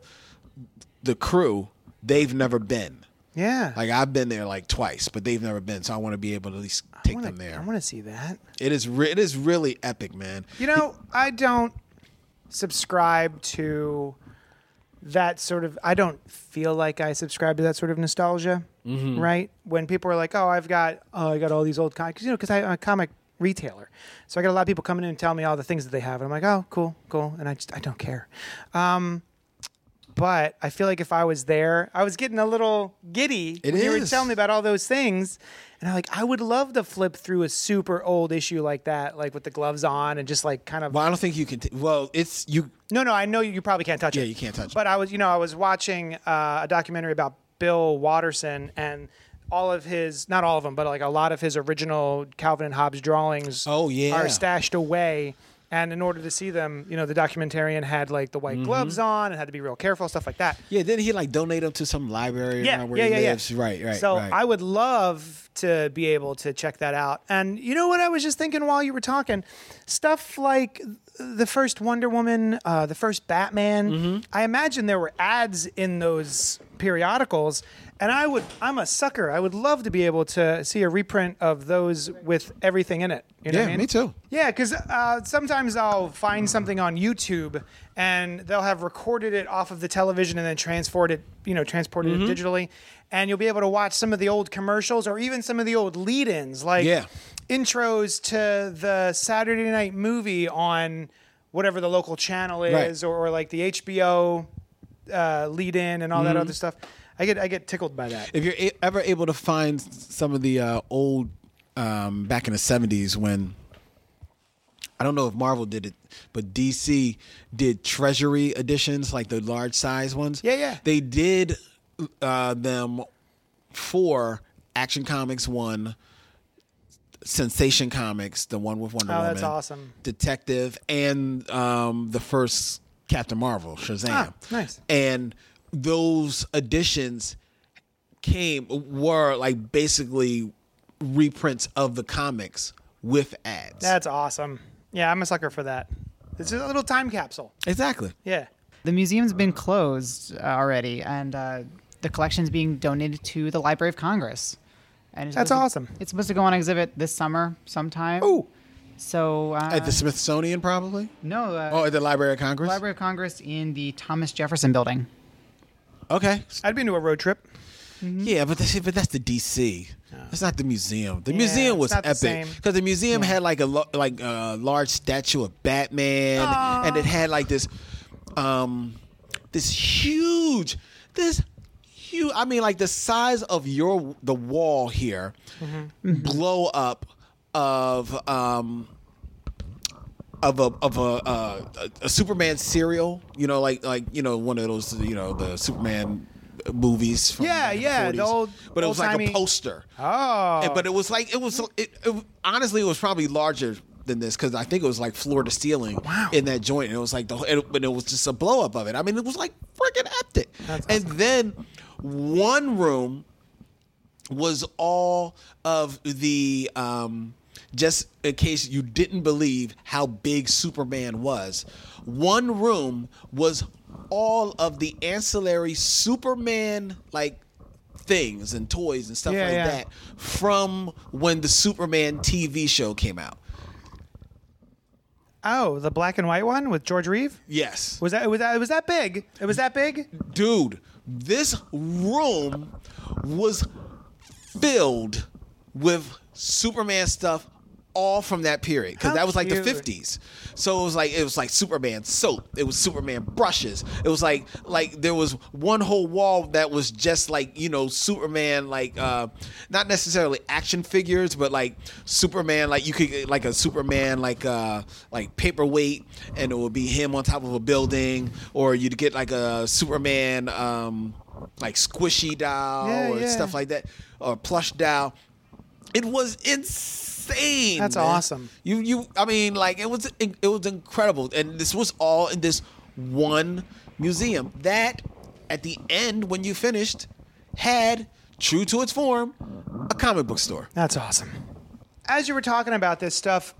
the crew they've never been. Yeah. Like I've been there like twice, but they've never been, so I want to be able to at least take wanna, them there. I want to see that. It is re- it is really epic, man. You know, I don't subscribe to that sort of. I don't feel like I subscribe to that sort of nostalgia. Mm-hmm. Right? When people are like, "Oh, I've got, oh, I got all these old comics," you know, because I'm a comic retailer, so I got a lot of people coming in and telling me all the things that they have, and I'm like, "Oh, cool, cool," and I just I don't care. Um, but I feel like if I was there, I was getting a little giddy It when you were telling me about all those things. And I'm like, I would love to flip through a super old issue like that, like with the gloves on and just like kind of. Well, I don't think you can. T- well, it's you. No, no, I know you probably can't touch Yeah, it. Yeah, you can't touch it. But I was, you know, I was watching uh, a documentary about Bill Watterson and all of his, not all of them, but like a lot of his original Calvin and Hobbes drawings. Oh, yeah. are stashed away. And in order to see them, you know, the documentarian had like the white Mm-hmm. gloves on and had to be real careful, stuff like that. Yeah, didn't he like donate them to some library Yeah, where yeah, he yeah, yeah. lives? Right, right. So right. I would love to be able to check that out. And you know what I was just thinking while you were talking? Stuff like the first Wonder Woman, uh, the first Batman. Mm-hmm. I imagine there were ads in those periodicals, And I would, I'm a sucker. I would love to be able to see a reprint of those with everything in it. You know Yeah, I mean? me too. Yeah, because uh, sometimes I'll find something on YouTube and they'll have recorded it off of the television and then transported it, you know, transported Mm-hmm. it digitally, and you'll be able to watch some of the old commercials or even some of the old lead-ins, like Yeah. intros to the Saturday night movie on whatever the local channel is, or, or like the HBO uh, lead-in and all that Mm-hmm. other stuff. I get I get tickled by that. If you're a- ever able to find some of the uh, old um, back in the '70s when I don't know if Marvel did it, but DC did Treasury editions, like the large size ones. Yeah, yeah. They did uh, them for Action Comics one, Sensation Comics, the one with Wonder Oh, Woman, that's awesome. Detective, and um, the first Captain Marvel, Shazam. Ah, nice. And those editions came were like basically reprints of the comics with ads. That's awesome. Yeah, I'm a sucker for that. It's a little time capsule. exactly. Yeah. The museum's been closed uh, already, and uh, the collection's being donated to the Library of Congress. And it's That's supposed to- awesome. it's supposed to go on exhibit this summer sometime. Ooh. So uh, At the Smithsonian, probably. no, uh, Oh, at the Library of Congress. Library of Congress in the Thomas Jefferson Building. Okay. I'd be into a road trip. Yeah, but that's, but that's the DC. That's not the museum. The Yeah, museum it's was not the epic same. because the museum had like a lo- like a large statue of Batman, and it had like this, um, this huge, this huge. I mean, like the size of your the wall here, Mm-hmm. blow up of um of a of a, uh, a Superman serial, you know, like like you know one of those you know the Superman movies. From Yeah, the yeah, the old- but it was like a poster. Oh. And- but it was like it was it, it honestly it was probably larger than this because I think it was like floor to ceiling Wow. in that joint. And it was like the it, but it was just a blow up of it. I mean, it was like freaking epic. And then one room was all of the um just in case you didn't believe how big Superman was, one room was all of the ancillary Superman like things and toys and stuff Yeah, like yeah. that from when the Superman TV show came out. Oh, the black and white one with George Reeve? Yes. Was that was that was that big? It was that big? dude, this room was filled with Superman stuff all from that period because that was like the 50s. So it was like it was like Superman soap, it was Superman brushes. It was like like there was one whole wall that was just like, you know, Superman like uh not necessarily action figures, but like Superman like you could like a Superman like uh like paperweight and it would be him on top of a building or you'd get like a Superman um like squishy doll Yeah, or yeah. stuff like that or plush doll. It was insane. That's man. awesome. You you I mean like it was it was incredible and this was all in this one museum that at the end when you finished had true to its form a comic book store. That's awesome. As you were talking about this stuff,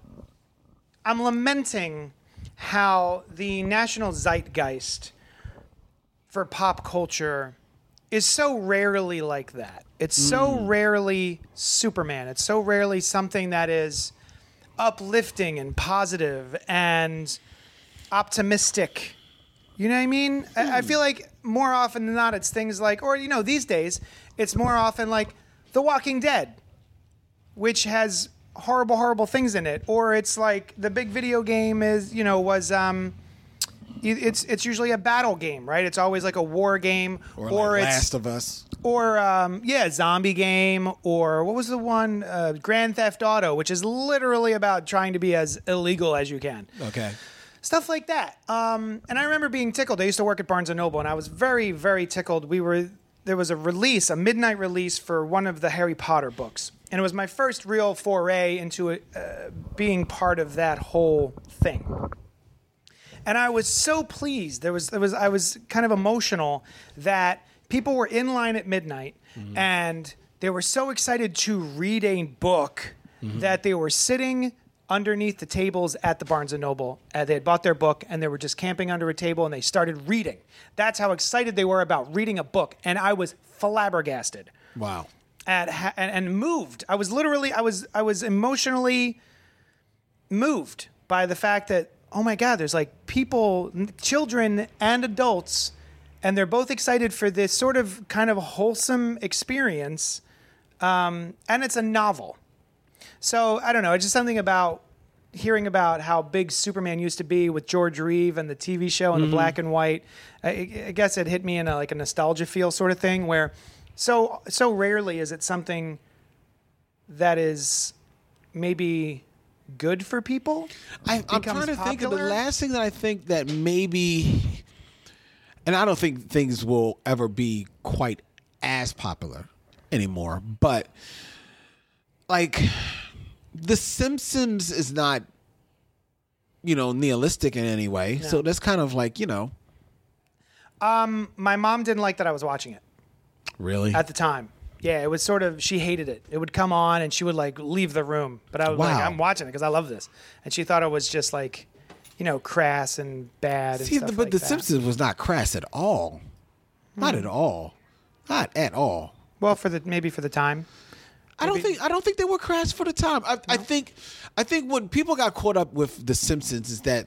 I'm lamenting how the national zeitgeist for pop culture is so rarely like that. It's so rarely Superman. It's so rarely something that is uplifting and positive and optimistic. You know what I mean? I, I feel like more often than not, it's things like, or you know, these days, it's more often like The Walking Dead, which has horrible, horrible things in it, or it's like the big video game is, you know, was um, it's it's usually a battle game, right? It's always like a war game, Or, or, like it's Last of Us. or um, yeah, zombie game, or what was the one, uh, Grand Theft Auto, which is literally about trying to be as illegal as you can Okay. stuff like that. Um, and I remember being tickled. I used to work at Barnes and Noble, and I was very, very tickled. We were there was a release, a midnight release for one of the Harry Potter books, and it was my first real foray into uh, being part of that whole thing. And I was so pleased. There was there was I was kind of emotional that people were in line at midnight and they were so excited to read a book that they were sitting underneath the tables at the Barnes and Noble. Uh, they had bought their book and they were just camping under a table and they started reading. That's how excited they were about reading a book, and I was flabbergasted Wow. at ha- and, and moved. I was literally, I was, I was emotionally moved by the fact that oh my god, there's like people, children and adults, and they're both excited for this sort of kind of wholesome experience, um, and it's a novel. So I don't know. It's just something about hearing about how big Superman used to be with George Reeve and the TV show and the black and white. I, I guess it hit me in a, like a nostalgia feel sort of thing where so so rarely is it something that is maybe good for people. I, I'm becomes trying to think of the last thing that I think that maybe, and I don't think things will ever be quite as popular anymore, but like The Simpsons is not, you know, nihilistic in any way. So that's kind of like, you know, Um, My mom didn't like that I was watching it really. at the time. Yeah, it was sort of she hated it. It would come on and she would like leave the room, but I was like, I'm watching it because I love this, and she thought it was just like, you know, crass and bad. And See, stuff but like The that. Simpsons was not crass at all. Not at hmm. all. Not at all. Well, for the maybe for the time. I don't think I don't think they were crass for the time. I, I think I think when people got caught up with The Simpsons is that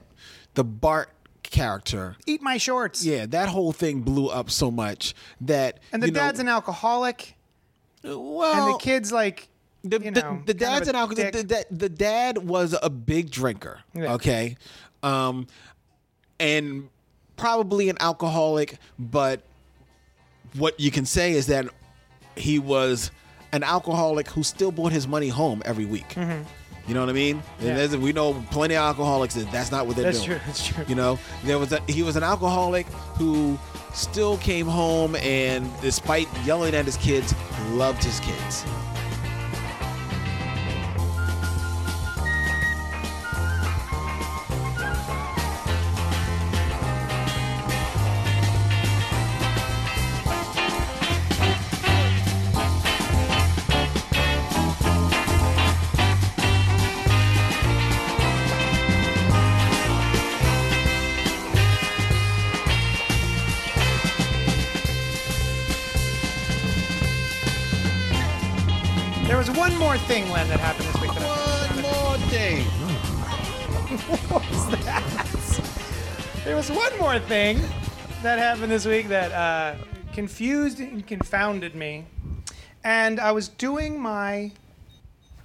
the Bart character, Eat my shorts. yeah, that whole thing blew up so much that And the you know, dad's an alcoholic, well, and the kid's like, the, you the, know, the dad's an alcoholic. The, the, dad was a big drinker. Yeah. Okay, um, and probably an alcoholic. But what you can say is that he was an alcoholic who still brought his money home every week. You know what I mean? Mm-hmm. Yeah. we know plenty of alcoholics that that's not what they're That's doing. true, that's true. You know, there was a, he was an alcoholic who still came home and, despite yelling at his kids, loved his kids. More thing that happened this week that uh, confused and confounded me. And I was doing my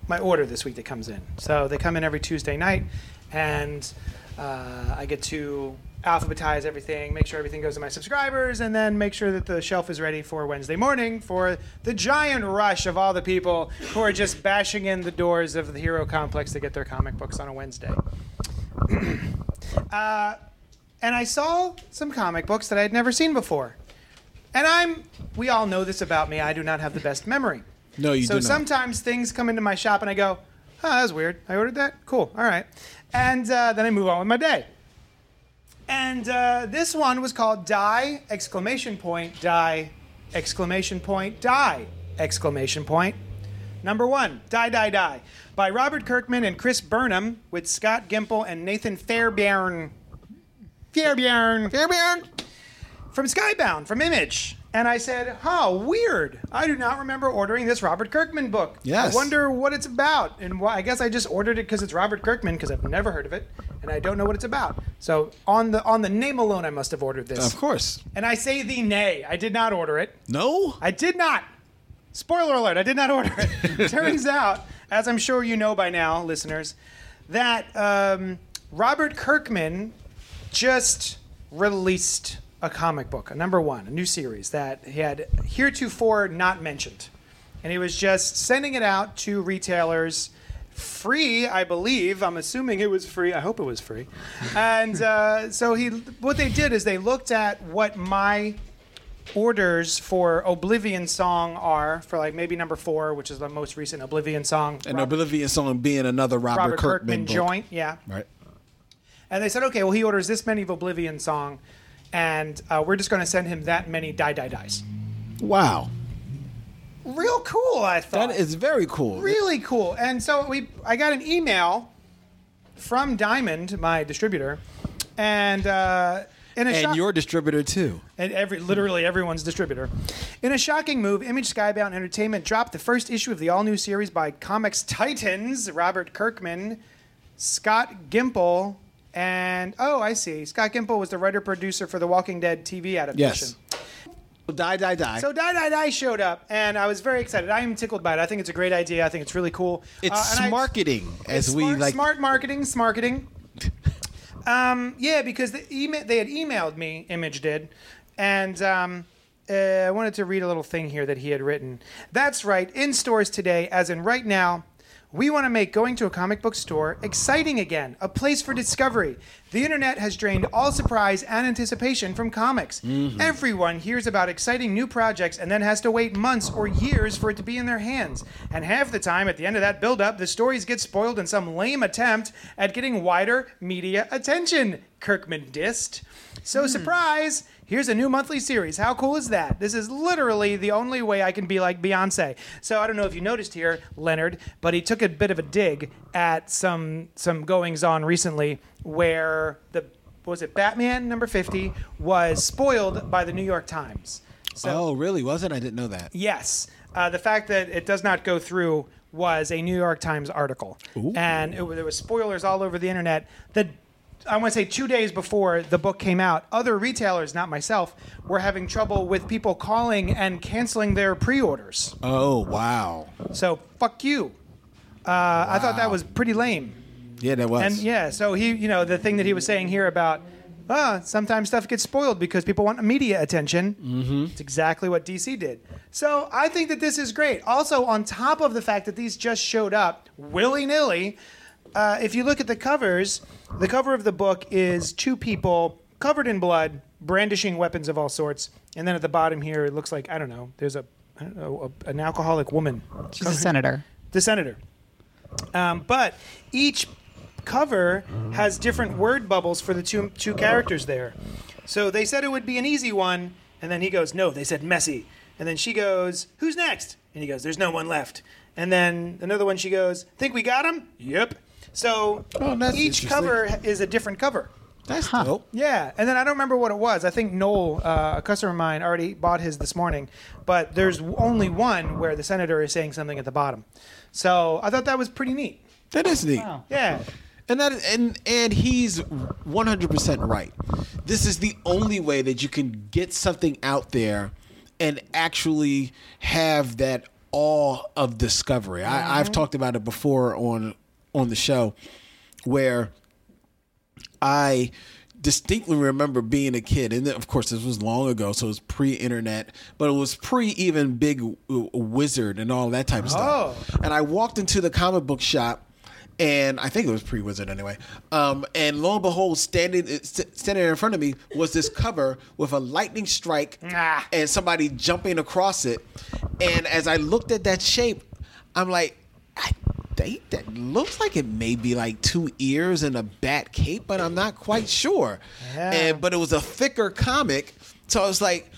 my order this week that comes in. So they come in every Tuesday night, and uh, I get to alphabetize everything, make sure everything goes to my subscribers, and then make sure that the shelf is ready for Wednesday morning for the giant rush of all the people who are just bashing in the doors of the Hero Complex to get their comic books on a Wednesday. [clears throat] Uh, and I saw some comic books that I had never seen before. And I'm, we all know this about me, I do not have the best memory. No, you so do not. So sometimes things come into my shop and I go, oh, that was weird. I ordered that? Cool. All right. And uh, then I move on with my day. And uh, this one was called Die! Exclamation point, Die! Exclamation point, Die! Exclamation point. Number one, Die, Die, Die, by Robert Kirkman and Chris Burnham with Scott Gimple and Nathan Fairbairn. Fairbairn. Fairbairn. From Skybound, from Image. And I said, huh, weird. I do not remember ordering this Robert Kirkman book. Yes. I wonder what it's about. And why, I guess I just ordered it because it's Robert Kirkman because I've never heard of it and I don't know what it's about. So on the on the name alone, I must have ordered this. Of course. And I say the nay. I did not order it. No? I did not. Spoiler alert, I did not order it. [laughs] Turns out, as I'm sure you know by now, listeners, that um, Robert Kirkman just released a comic book, a number one, a new series that he had heretofore not mentioned. And he was just sending it out to retailers free, I believe. I'm assuming it was free. I hope it was free. [laughs] And uh, so he, what they did is they looked at what my orders for Oblivion song are for like maybe number four, which is the most recent Oblivion song. And Rob- Oblivion song being another Robert, Robert Kirkman, book. joint, yeah. Right. And they said, okay, well he orders this many of Oblivion song, and uh, we're just going to send him that many die die dies. Wow. Real cool, I thought. That is very cool. really cool. And so we, I got an email from Diamond, my distributor, and uh, in a And shock- your distributor too. and every literally everyone's distributor. In a shocking move, Image Skybound Entertainment dropped the first issue of the all-new series by Comics Titans, Robert Kirkman, Scott Gimple, and oh, I see. Scott Gimple was the writer producer for the Walking Dead TV adaptation. Yes. Die, die, die. So Die Die Die showed up, and I was very excited. I am tickled by it. I think it's a great idea. I think it's really cool. it's Uh, I- marketing, as it's we smart, like. smart marketing, smarketing. [laughs] um, yeah, because the email they had emailed me, Image did, and um, uh, I wanted to read a little thing here that he had written. That's right, in stores today, as in right now. We want to make going to a comic book store exciting again, a place for discovery. The internet has drained all surprise and anticipation from comics. Mm-hmm. Everyone hears about exciting new projects and then has to wait months or years for it to be in their hands. And half the time, at the end of that build-up, the stories get spoiled in some lame attempt at getting wider media attention. Kirkman dissed. So, hmm. surprise! Here's a new monthly series. How cool is that? This is literally the only way I can be like Beyonce. So I don't know if you noticed here, Leonard, but he took a bit of a dig at some some goings on recently where the was it Batman number 50 was spoiled by the New York Times. So oh, really? Was it? I didn't know that. Yes. Uh, the fact that it does not go through was a New York Times article. And it, there was spoilers all over the internet. The, I want to say two days before the book came out, other retailers, not myself, were having trouble with people calling and canceling their pre orders. Oh, wow. So, fuck you. Uh, I thought that was pretty lame. Yeah, that was. And yeah, so he, you know, the thing that he was saying here about, ah, sometimes stuff gets spoiled because people want media attention. Mm-hmm. It's exactly what DC did. So I think that this is great. Also, on top of the fact that these just showed up willy nilly, uh, if you look at the covers, the cover of the book is two people covered in blood, brandishing weapons of all sorts, and then at the bottom here, it looks like I don't know. There's a, I don't know, a an alcoholic woman She's a senator. the senator. Um, but each cover has different word bubbles for the two two characters there. So they said it would be an easy one, and then he goes, "No, they said messy." And then she goes, "Who's next?" And he goes, "There's no one left." And then another one, she goes, "Think we got him?" Yep. So Oh, each cover is a different cover. That's dope. Yeah, and then I don't remember what it was. I think Noel, uh, a customer of mine, already bought his this morning, but there's only one where the senator is saying something at the bottom. So I thought that was pretty neat. That is neat. Yeah, And that and and he's 100% right. This is the only way that you can get something out there and actually have that awe of discovery. I, I've talked about it before on on the show where I distinctly remember being a kid, and of course this was long ago, so it was pre-internet, but it was pre even Big Wizard and all that type of stuff. And I walked into the comic book shop. And I think it was pre-Wizard anyway. Um, and lo and behold, standing st- standing in front of me was this cover with a lightning strike Ah. and somebody jumping across it. And as I looked at that shape, I'm like, That looks like it may be like two ears and a bat cape, but I'm not quite sure. Yeah. And but it was a thicker comic, so I was like.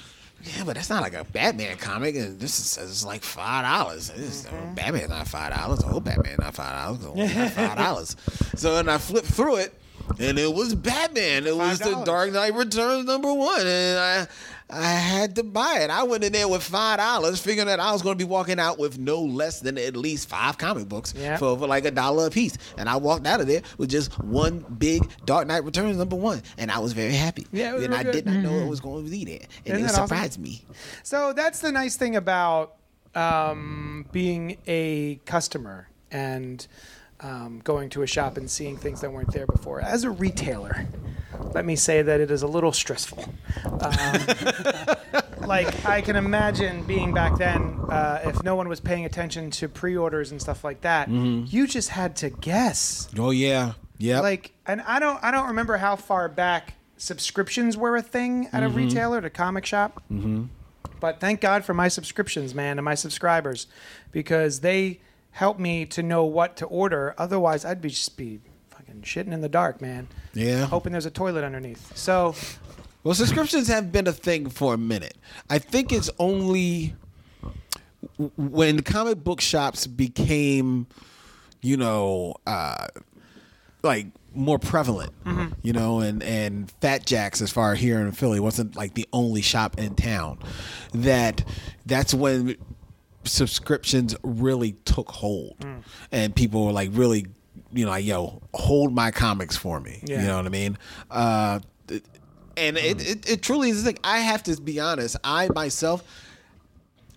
Yeah, but that's not like a Batman comic. And this is it's like five dollars. Mm-hmm. Batman's not five dollars. Oh, Batman not five dollars. Not five dollars. [laughs] so then I flipped through it, and it was Batman. It was the Dark Knight Returns number one, and I I had to buy it. I went in there with five dollars, figuring that I was going to be walking out with no less than at least five comic books Yeah. for, for like a dollar a piece. And I walked out of there with just one big Dark Knight Returns number one, and I was very happy. Yeah, it was and I good. did not know it was going to be there, and Isn't it that awesome? surprised me. So that's the nice thing about um, being a customer and um, going to a shop and seeing things that weren't there before. As a retailer, let me say that it is a little stressful. Um, [laughs] like I can imagine being back then, uh, if no one was paying attention to pre-orders and stuff like that, you just had to guess. Oh yeah, yeah. Like, and I don't, I don't remember how far back subscriptions were a thing at a retailer, at a comic shop. Mm-hmm. But thank God for my subscriptions, man, and my subscribers, because they help me to know what to order. Otherwise, I'd be just be fucking shitting in the dark, man. Yeah. Hoping there's a toilet underneath. So, Well, subscriptions have been a thing for a minute. I think it's only when comic book shops became, you know, uh, like more prevalent, Mm-hmm. you know, and and Fat Jacks as far here in Philly wasn't like the only shop in town. That that's when subscriptions really took hold, Mm. and people were like really, you know, like yo, hold my comics for me. Yeah. You know what I mean? Uh, and it, it, it truly is like I have to be honest. I myself,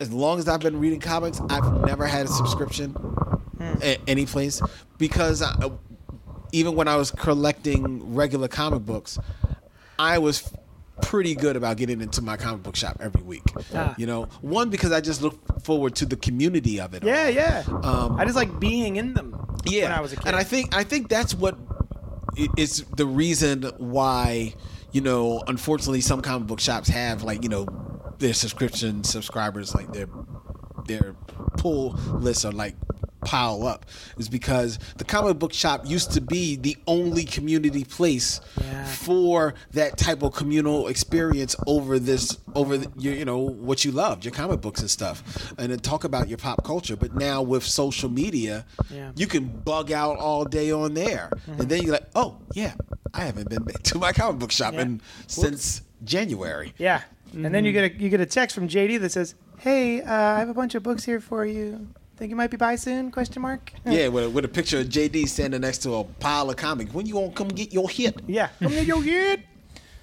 as long as I've been reading comics, I've never had a subscription a- any place because I, even when I was collecting regular comic books, I was pretty good about getting into my comic book shop every week. Ah. You know, one because I just look forward to the community of it. Yeah, all. yeah. Um, I just like being in them. Yeah, When I was a kid. and I think I think that's what is the reason why you know, unfortunately, some comic book shops have like you know their subscription subscribers like their their pull lists are like pile up is because the comic book shop used to be the only community place Yeah. for that type of communal experience over this over the, your you know what you loved your comic books and stuff and then talk about your pop culture but now with social media Yeah. you can bug out all day on there and then you're like oh yeah i haven't been [laughs] to my comic book shop Yeah. in, since january Yeah. And then you get a you get a text from JD that says, "Hey, uh, I have a bunch of books here for you. Think you might be by soon?" Question mark. yeah with a, with a picture of jd standing next to a pile of comics when you gonna come get your hit Yeah. Come get your kid.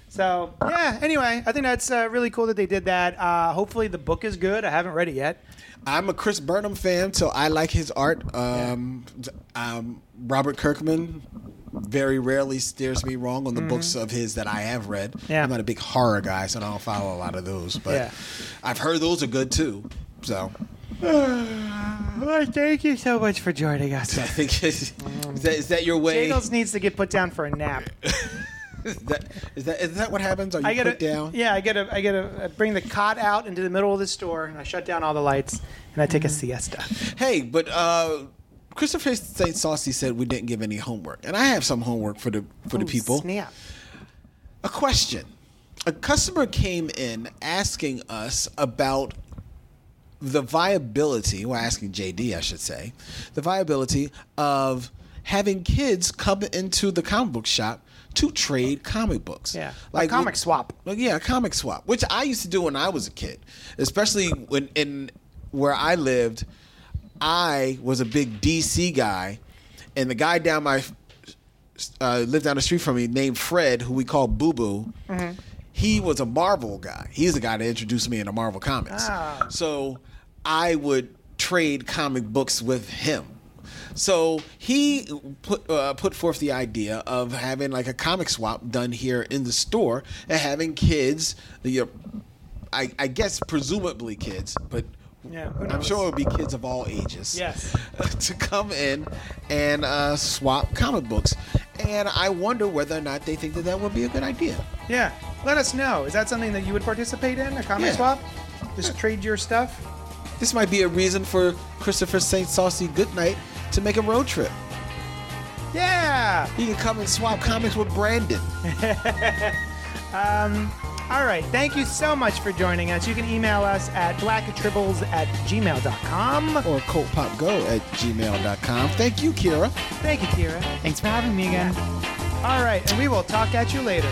So yeah. Anyway, I think that's uh, really cool that they did that. Uh, hopefully the book is good. I haven't read it yet. I'm a Chris Burnham fan, so I like his art. Um, um, Robert Kirkman very rarely steers me wrong on the books of his that I have read. Mm-hmm. Yeah. I'm not a big horror guy, so I don't follow a lot of those. But Yeah. I've heard those are good too. So [sighs] Well, thank you so much for joining us. [laughs] I think is that, is that your way? Jingles needs to get put down for a nap. [laughs] Is that, is that is that what happens? Are you I gotta, put down? yeah, I gotta, I gotta bring the cot out into the middle of the store, and I shut down all the lights, and I take a Mm-hmm. siesta. Hey, but uh, Christopher St. Saucy said we didn't give any homework, and I have some homework for the for the Ooh, people. Snap. A question. A customer came in asking us about the viability, well, asking JD, I should say, the viability of having kids come into the comic book shop to trade comic books. Yeah, a comic swap. Like, yeah, a comic swap, which I used to do when I was a kid, especially when in where I lived. I was a big DC guy, and the guy down my uh, lived down the street from me named Fred, who we call Boo Boo. Mm-hmm. He was a Marvel guy. He's the guy that introduced me into Marvel comics. Ah. So I would trade comic books with him. So he put uh, put forth the idea of having like a comic swap done here in the store and having kids, you know, I, I guess presumably kids, but Yeah, I'm sure it would be kids of all ages. Yes. [laughs] to come in and uh, swap comic books, and I wonder whether or not they think that that would be a good idea. Yeah, let us know. Is that something that you would participate in? A comic Yeah. swap? Just trade your stuff? This might be a reason for Christopher St. Saucy Goodnight to make a road trip. Yeah. He can come and swap comics with Brandon. [laughs] Um, all right. Thank you so much for joining us. You can email us at blackatribbles at gmail.com. or cultpopgo at gmail.com. Thank you, Kira. Thank you, Kira. Thanks for having me again. All right. And we will talk at you later.